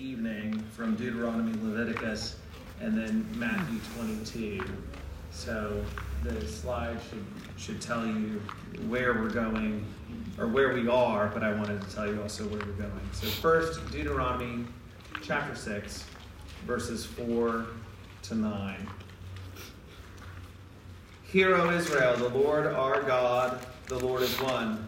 evening from Deuteronomy, Leviticus, and then Matthew 22. So the slide should, should tell you where we're going or where we are, but I wanted to tell you also where we're going. So, first, Deuteronomy chapter 6, verses 4 to 9. Hear, O Israel, the Lord our God, the Lord is one.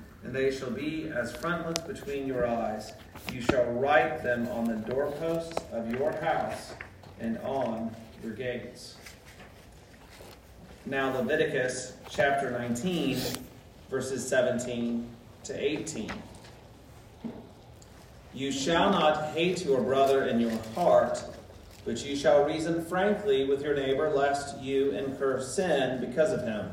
and they shall be as frontlets between your eyes. You shall write them on the doorposts of your house and on your gates. Now, Leviticus chapter 19, verses 17 to 18. You shall not hate your brother in your heart, but you shall reason frankly with your neighbor, lest you incur sin because of him.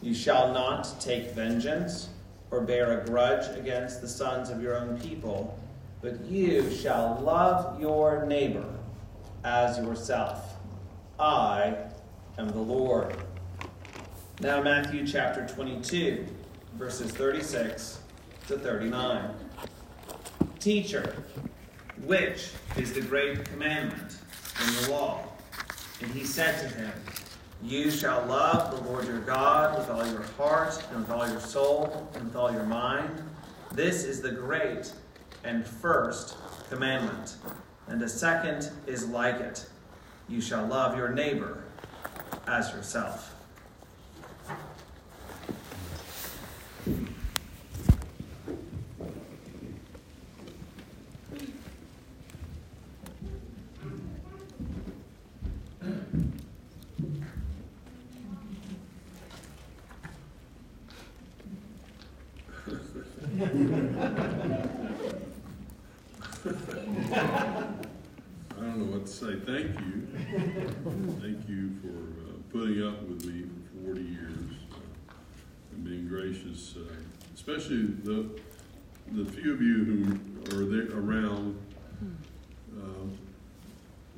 You shall not take vengeance or bear a grudge against the sons of your own people, but you shall love your neighbor as yourself. I am the Lord. Now, Matthew chapter 22, verses 36 to 39. Teacher, which is the great commandment in the law? And he said to him, You shall love the Lord your God with all your heart, and with all your soul, and with all your mind. This is the great and first commandment. And the second is like it You shall love your neighbor as yourself. Say thank you. thank you for uh, putting up with me for 40 years uh, and being gracious, uh, especially the the few of you who are there around uh,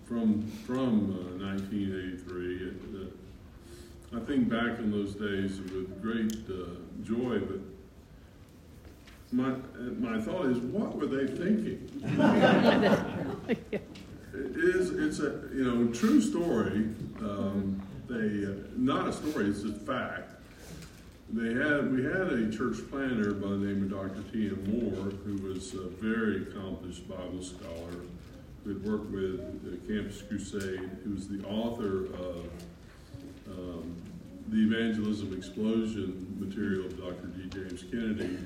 from from 1983. Uh, I think back in those days with great uh, joy, but my my thought is, what were they thinking? it is it's a you know true story. Um, they uh, not a story; it's a fact. They had we had a church planter by the name of Dr. T. M. Moore, who was a very accomplished Bible scholar, who had worked with the Campus Crusade, who was the author of um, the Evangelism Explosion material of Dr. D. James Kennedy,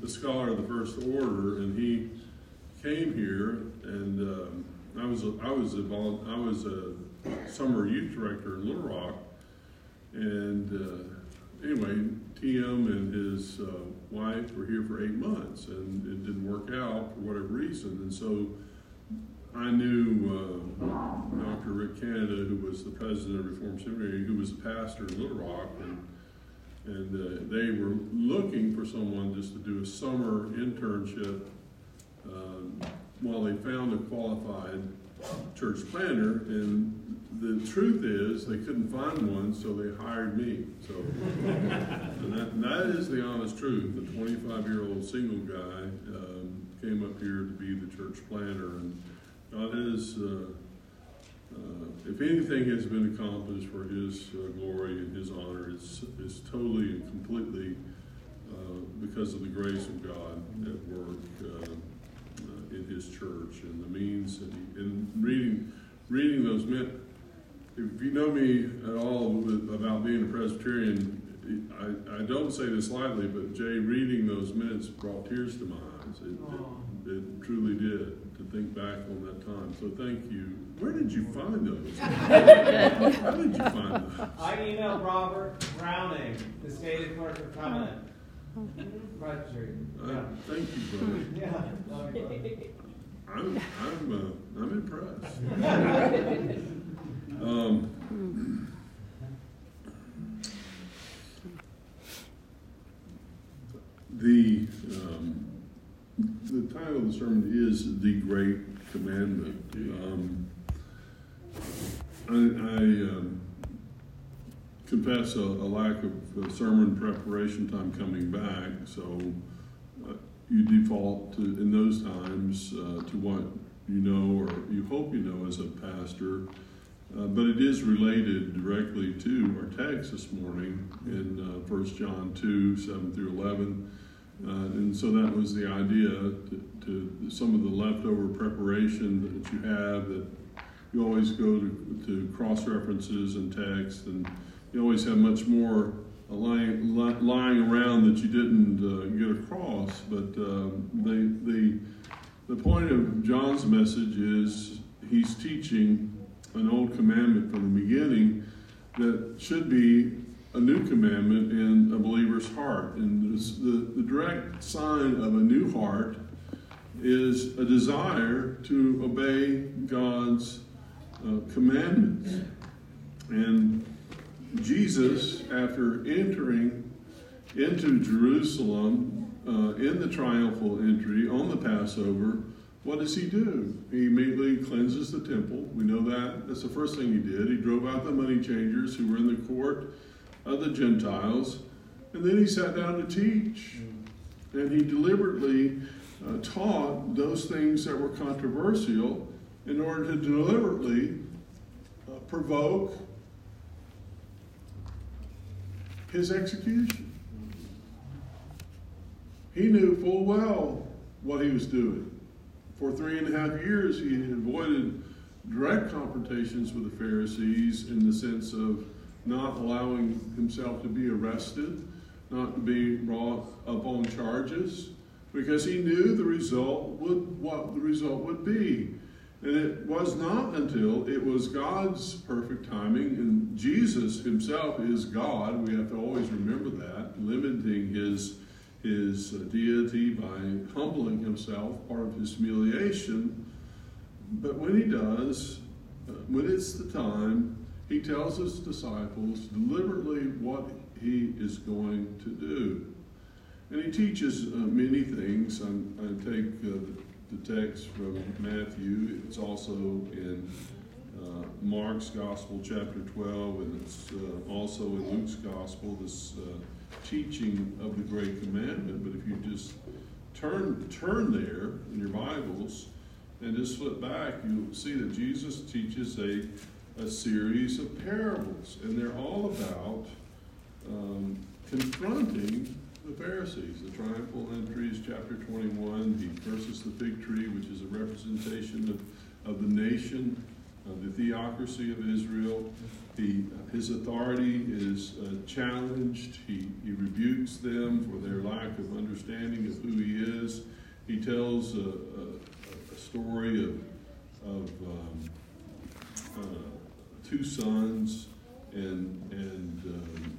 the scholar of the First Order, and he came here and. Um, I was a, I was a I was a summer youth director in Little Rock, and uh, anyway, TM and his uh, wife were here for eight months, and it didn't work out for whatever reason, and so I knew uh, Dr. Rick Cannada, who was the president of Reform Seminary, who was a pastor in Little Rock, and and uh, they were looking for someone just to do a summer internship. Um, while they found a qualified church planter, and the truth is they couldn't find one, so they hired me. So, and that, and that is the honest truth. The 25 year old single guy um, came up here to be the church planter, and God is. Uh, if anything has been accomplished for His uh, glory and His honor, it's, it's totally and completely uh, because of the grace of God at work. Uh, in his church and the means and, he, and reading reading those men. If you know me at all about being a Presbyterian, I, I don't say this lightly, but Jay, reading those minutes brought tears to my eyes. It, it, it truly did to think back on that time. So thank you. Where did you find those? How did you find those? I emailed Robert Browning, the state clerk of Covenant. Roger. Uh, thank you, brother. yeah. I'm, I'm, uh, I'm impressed. um, the um, the title of the sermon is the Great Commandment. Um, I, I um, confess a, a, lack of uh, sermon preparation time coming back, so uh, you default to in those times uh, to what you know or you hope you know as a pastor. Uh, but it is related directly to our text this morning in uh, 1 John 2 7 through 11. Uh, and so that was the idea to, to, some of the leftover preparation that you have that you always go to, to cross references and text, and you always have much more lying, lying around that you didn't uh, get across. But uh, the, the, the point of John's message is he's teaching an old commandment from the beginning that should be a new commandment in a believer's heart. And the, the direct sign of a new heart is a desire to obey God's uh, commandments. And Jesus, after entering into Jerusalem uh, in the triumphal entry on the Passover, what does he do? He immediately cleanses the temple. We know that. That's the first thing he did. He drove out the money changers who were in the court of the Gentiles, and then he sat down to teach. And he deliberately uh, taught those things that were controversial in order to deliberately uh, provoke his execution. He knew full well what he was doing. For three and a half years, he had avoided direct confrontations with the Pharisees in the sense of not allowing himself to be arrested, not to be brought up on charges, because he knew the result would what the result would be. And it was not until it was God's perfect timing, and Jesus himself is God. We have to always remember that, limiting his his deity by humbling himself, part of his humiliation. But when he does, uh, when it's the time, he tells his disciples deliberately what he is going to do. And he teaches uh, many things. I'm, i take uh, the, the, text from Matthew. It's also in uh, Mark's Gospel, chapter 12, and it's uh, also in Luke's Gospel, this uh, teaching of the Great Commandment. But if you just turn, turn there in your Bibles and just flip back, you'll see that Jesus teaches a a series of parables, and they're all about um, confronting the Pharisees. The triumphal entries, chapter 21, he curses the fig tree, which is a representation of, of the nation, of the theocracy of Israel. He, his authority is uh, challenged. He, he rebukes them for their lack of understanding of who he is. He tells a, a, a story of, of um, uh, two sons and and um,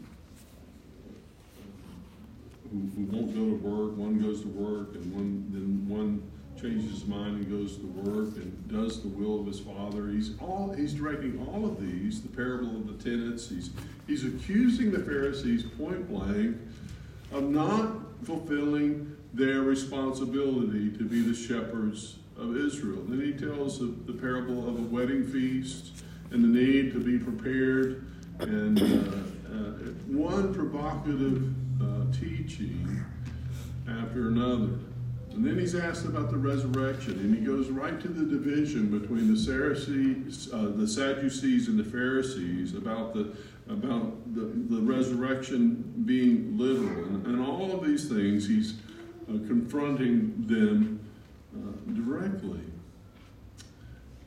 who, who won't go to work. One goes to work, and one then one changes his mind and goes to work and does the will of his father. He's all he's directing all of these. The parable of the tenants. He's he's accusing the Pharisees point blank of not fulfilling their responsibility to be the shepherds of Israel. Then he tells the, the parable of a wedding feast and the need to be prepared, and uh, uh, one provocative uh, teaching after another. And then he's asked about the resurrection, and he goes right to the division between the Sadducees, uh, the Sadducees and the Pharisees about the about the, the resurrection being literal, and, and all of these things he's uh, confronting them uh, directly.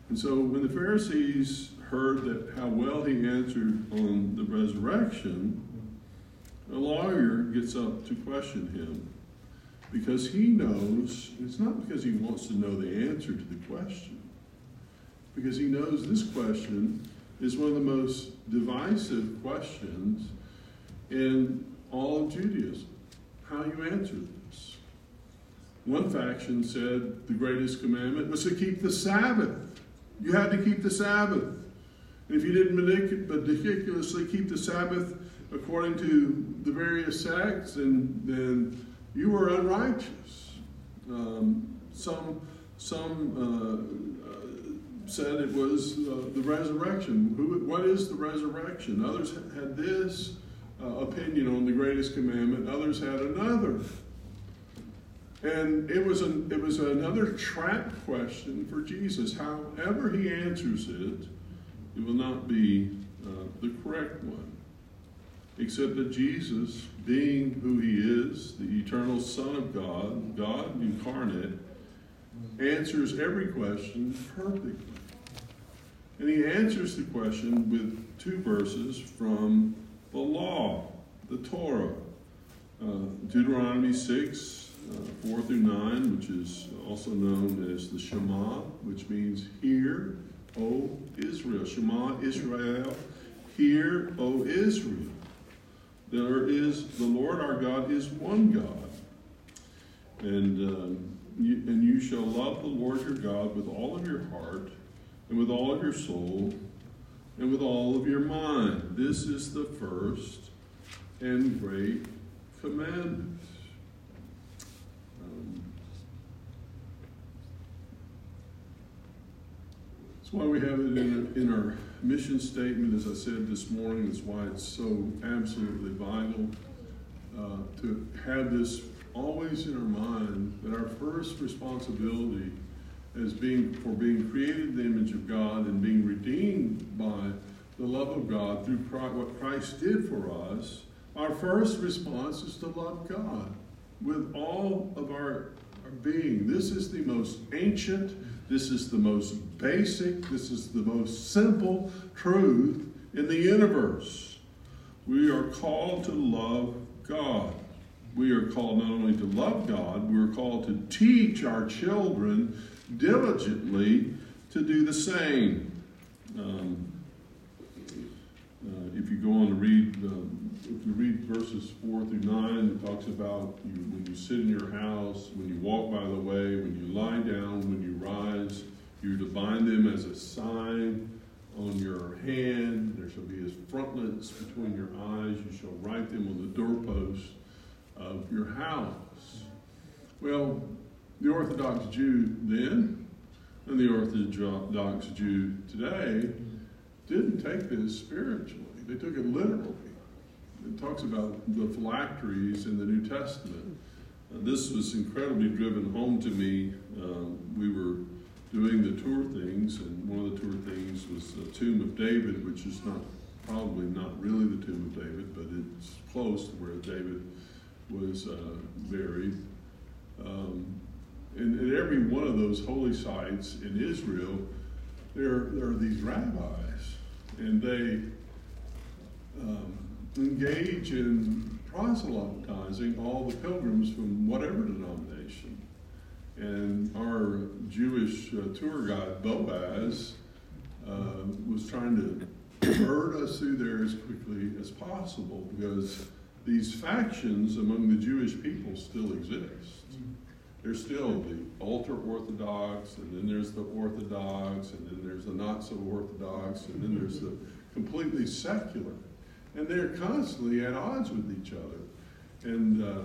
And so when the Pharisees heard that how well he answered on the resurrection, a lawyer gets up to question him because he knows, it's not because he wants to know the answer to the question, because he knows this question is one of the most divisive questions in all of Judaism. How you answer this. One faction said the greatest commandment was to keep the Sabbath. You had to keep the Sabbath. If you didn't meticulously keep the Sabbath according to the various sects, and then you were unrighteous. Um, some some uh, uh, said it was uh, the resurrection. Who, what is the resurrection? Others had this uh, opinion on the greatest commandment. Others had another. And it was an, it was another trap question for Jesus. However he answers it, it will not be uh, the correct one. Except that Jesus, being who he is, the eternal Son of God, God incarnate, answers every question perfectly. And he answers the question with two verses from the law, the Torah. Uh, Deuteronomy 6, uh, 4 through 9, which is also known as the Shema, which means hear, O Israel. Shema Israel, hear, O Israel. There is, the Lord our God is one God. And um, you, and you shall love the Lord your God with all of your heart, and with all of your soul, and with all of your mind. This is the first and great commandment. Um, why we have it in, in our mission statement, as I said this morning. That's why it's so absolutely vital uh, to have this always in our mind that our first responsibility as being for being created in the image of God and being redeemed by the love of God through Christ, what Christ did for us, our first response is to love God with all of our, our being. This is the most ancient, this is the most basic, this is the most simple truth in the universe. We are called to love God we are called not only to love God, we're called to teach our children diligently to do the same. Um, uh, if you go on to read, uh, if you read verses 4 through 9, it talks about you, when you sit in your house, when you walk by the way, when you lie down, when you rise, to bind them as a sign on your hand. There shall be as frontlets between your eyes. You shall write them on the doorpost of your house. Well, the Orthodox Jew then and the Orthodox Jew today didn't take this spiritually, they took it literally. It talks about the phylacteries in the New Testament. Uh, this was incredibly driven home to me. Um, we were doing the tour things, and one of the tour things was the Tomb of David, which is not probably not really the Tomb of David, but it's close to where David was uh, buried. Um, and at every one of those holy sites in Israel, there, there are these rabbis, and they um, engage in proselytizing all the pilgrims from whatever denomination. And our Jewish uh, tour guide, Boaz, uh, was trying to herd us through there as quickly as possible because these factions among the Jewish people still exist. There's still the ultra Orthodox, and then there's the Orthodox, and then there's the not so Orthodox, and then there's the completely secular. And they're constantly at odds with each other. And uh,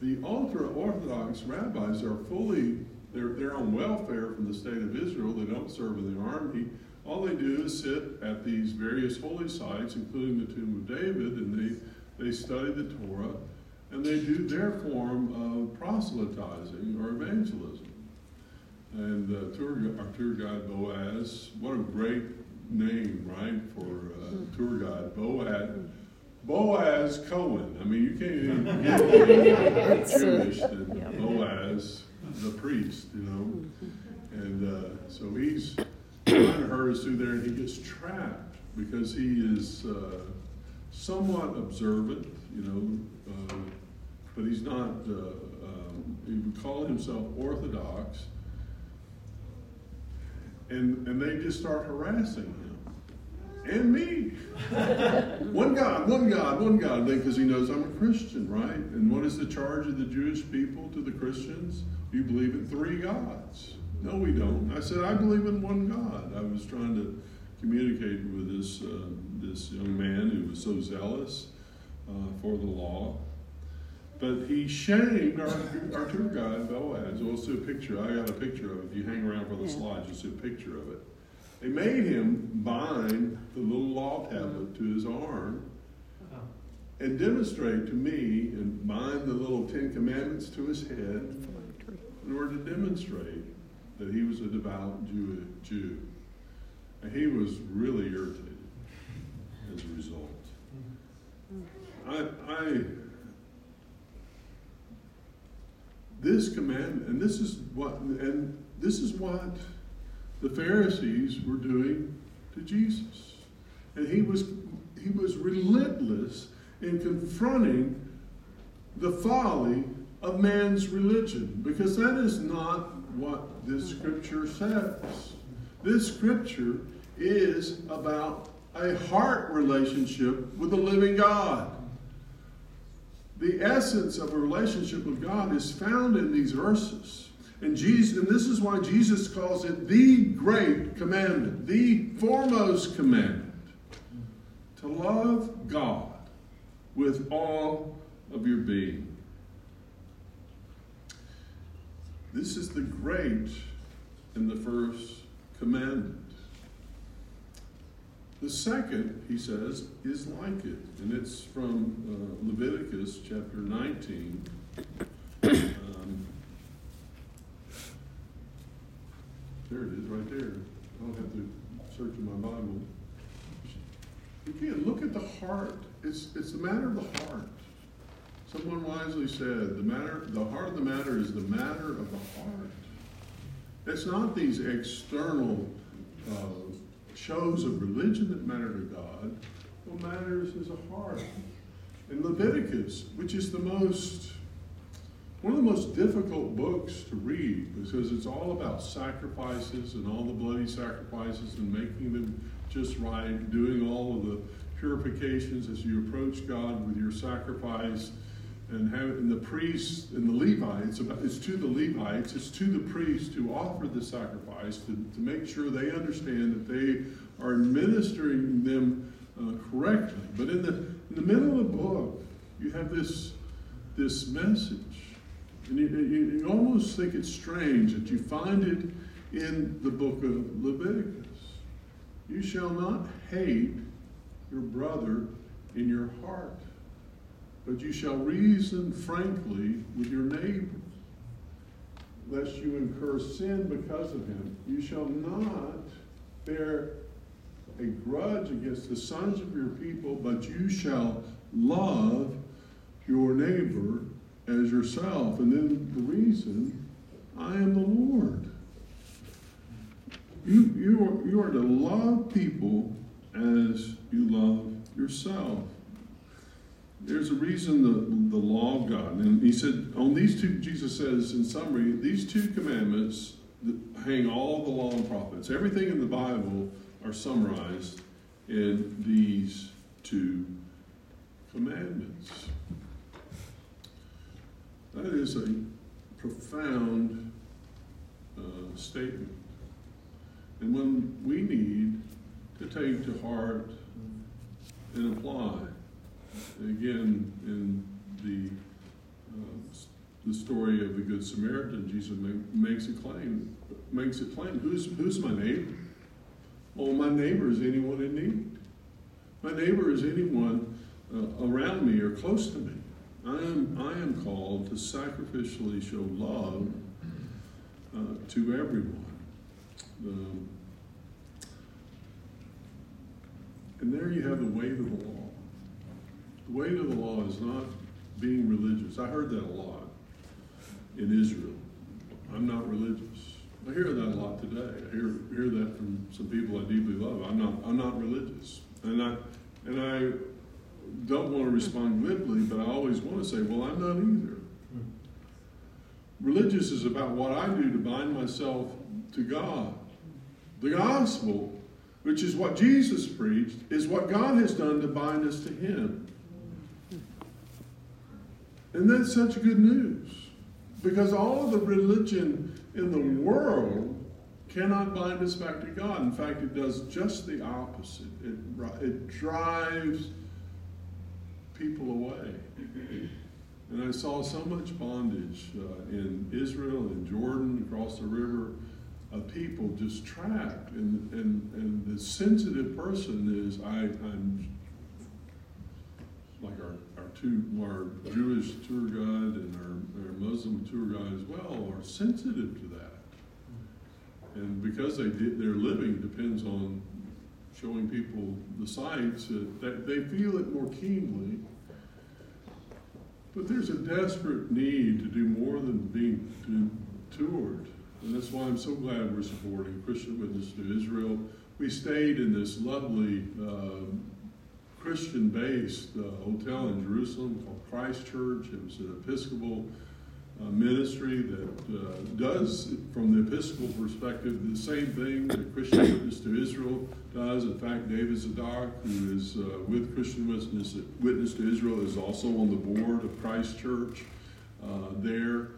the ultra Orthodox rabbis are fully, they're, they're on welfare from the state of Israel. They don't serve in the army. All they do is sit at these various holy sites, including the Tomb of David, and they they study the Torah, and they do their form of proselytizing or evangelism. And uh, tour, our tour guide Boaz, what a great name, right, for uh, tour guide Boaz. Boaz Cohen. I mean, you can't even get Jewish than Boaz, the priest, you know. And uh, so he's trying to herd us through there, and he gets trapped because he is uh, somewhat observant, you know, uh, but he's not, uh, um, he would call himself Orthodox. And, and they just start harassing him. And me. one God, one God, one God. Because he knows I'm a Christian, right? And what is the charge of the Jewish people to the Christians? You believe in three gods. No, we don't. I said, I believe in one God. I was trying to communicate with this uh, this young man who was so zealous uh, for the law. But he shamed our, our tour guide, Boaz. We'll see a picture. I got a picture of it. If you hang around for the yeah. slides, you'll see a picture of it. They made him bind the little law tablet to his arm uh-huh. and demonstrate to me and bind the little Ten Commandments to his head in order to demonstrate that he was a devout Jew. Jew. And he was really irritated as a result. Mm-hmm. I, I this commandment, and this is what, and this is what the Pharisees were doing to Jesus, and he was he was relentless in confronting the folly of man's religion, because that is not what this scripture says. This scripture is about a heart relationship with the living God. The essence of a relationship with God is found in these verses. And Jesus, and this is why Jesus calls it the great commandment, the foremost commandment, to love God with all of your being. This is the great and the first commandment. The second, he says, is like it, and it's from uh, Leviticus chapter 19. Um, there it is, right there. I don't have to search in my Bible. Again, look at the heart. It's, it's the matter of the heart. Someone wisely said, the matter, the heart of the matter is the matter of the heart. It's not these external uh, shows of religion that matter to God. What matters is a heart. In Leviticus, which is the most one of the most difficult books to read because it's all about sacrifices and all the bloody sacrifices and making them just right, doing all of the purifications as you approach God with your sacrifice and having the priests and the Levites, it's to the Levites, it's to the priests who offer the sacrifice, to, to make sure they understand that they are administering them uh, correctly. But in the, in the middle of the book, you have this, this message. And you, you, you almost think it's strange that you find it in the book of Leviticus. You shall not hate your brother in your heart but you shall reason frankly with your neighbor, lest you incur sin because of him. You shall not bear a grudge against the sons of your people, but you shall love your neighbor as yourself. And then the reason, I am the Lord. You, you, are, you are to love people as you love yourself there's a reason the, the law of God. And he said, on these two, Jesus says in summary, these two commandments hang all the law and prophets. Everything in the Bible are summarized in these two commandments. That is a profound uh, statement. And when we need to take to heart and apply again, in the uh, the story of the Good Samaritan, Jesus makes a claim, makes it plain. Who's who's my neighbor? Well, my neighbor is anyone in need. My neighbor is anyone uh, around me or close to me. I am I am called to sacrificially show love uh, to everyone. Um, and there you have the weight of the law. The weight of the law is not being religious. I heard that a lot in Israel. I'm not religious. I hear that a lot today. I hear, hear that from some people I deeply love. I'm not, I'm not religious. And I, and I don't want to respond glibly, but I always want to say, well, I'm not either. Religious is about what I do to bind myself to God. The gospel, which is what Jesus preached, is what God has done to bind us to Him. And that's such good news because all the religion in the world cannot bind us back to God. In fact, it does just the opposite. It, it drives people away. And I saw so much bondage uh, in Israel and Jordan across the river of people just trapped. And, and, and the sensitive person is I, I'm like our two our Jewish tour guide and our, our Muslim tour guide as well are sensitive to that. And because they did, their living depends on showing people the sights, that they feel it more keenly. But there's a desperate need to do more than being toured. And that's why I'm so glad we're supporting Christian Witness to Israel. We stayed in this lovely uh, Christian based uh, hotel in Jerusalem called Christ Church. It was an Episcopal uh, ministry that uh, does, from the Episcopal perspective, the same thing that Christian Witness to Israel does. In fact, David Zadok, who is uh, with Christian Witness, Witness to Israel, is also on the board of Christ Church uh, there.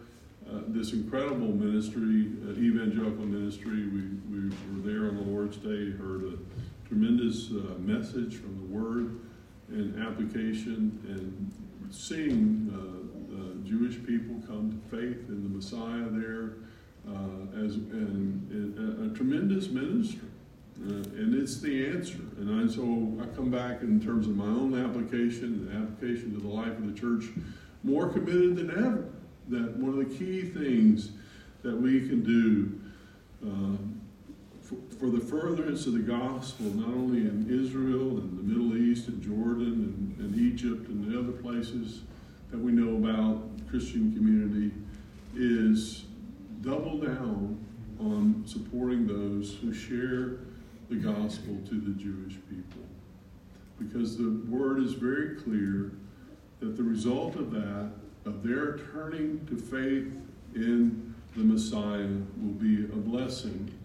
Uh, this incredible ministry, evangelical ministry, we, we were there on the Lord's Day, heard a tremendous uh, message from the Word and application, and seeing uh, uh, Jewish people come to faith in the Messiah there uh, as and, and, a tremendous ministry. Uh, and it's the answer. And I, so I come back in terms of my own application, the application to the life of the church, more committed than ever. That one of the key things that we can do for, the furtherance of the gospel, not only in Israel and the Middle East and Jordan and, and Egypt and the other places that we know about Christian community, is double down on supporting those who share the gospel to the Jewish people. Because the word is very clear that the result of that, of their turning to faith in the Messiah, will be a blessing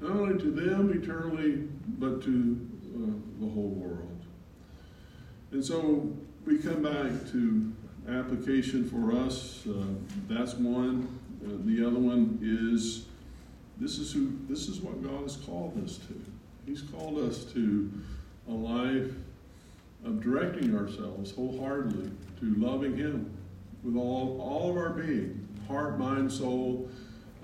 not only to them eternally, but to uh, the whole world. And so we come back to application for us. Uh, that's one. Uh, the other one is this is who this is what God has called us to. He's called us to a life of directing ourselves wholeheartedly to loving Him with all all of our being, heart, mind, soul.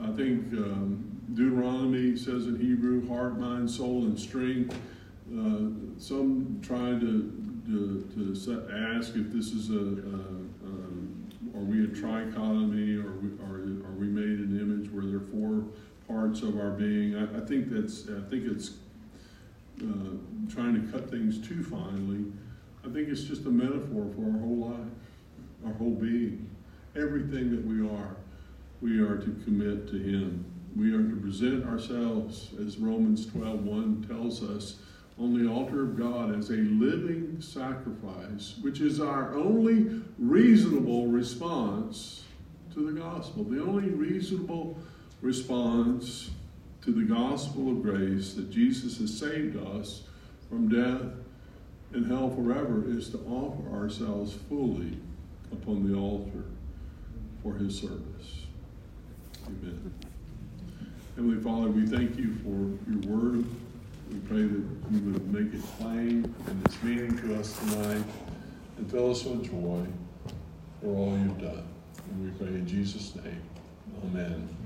I think um, Deuteronomy says in Hebrew, heart, mind, soul, and strength. Uh, some try to, to, to ask if this is a, a, a, are we a trichotomy or we, are, are we made an image where there are four parts of our being? I, I think that's I think it's uh, trying to cut things too finely. I think it's just a metaphor for our whole life, our whole being, everything that we are. We are to commit to Him we are to present ourselves, as Romans 12:1 tells us, on the altar of God as a living sacrifice, which is our only reasonable response to the gospel. The only reasonable response to the gospel of grace that Jesus has saved us from death and hell forever is to offer ourselves fully upon the altar for his service. Amen. Heavenly Father, we thank you for your word. We pray that you would make it plain and its meaning to us tonight and fill us with joy for all you've done. And we pray in Jesus' name. Amen.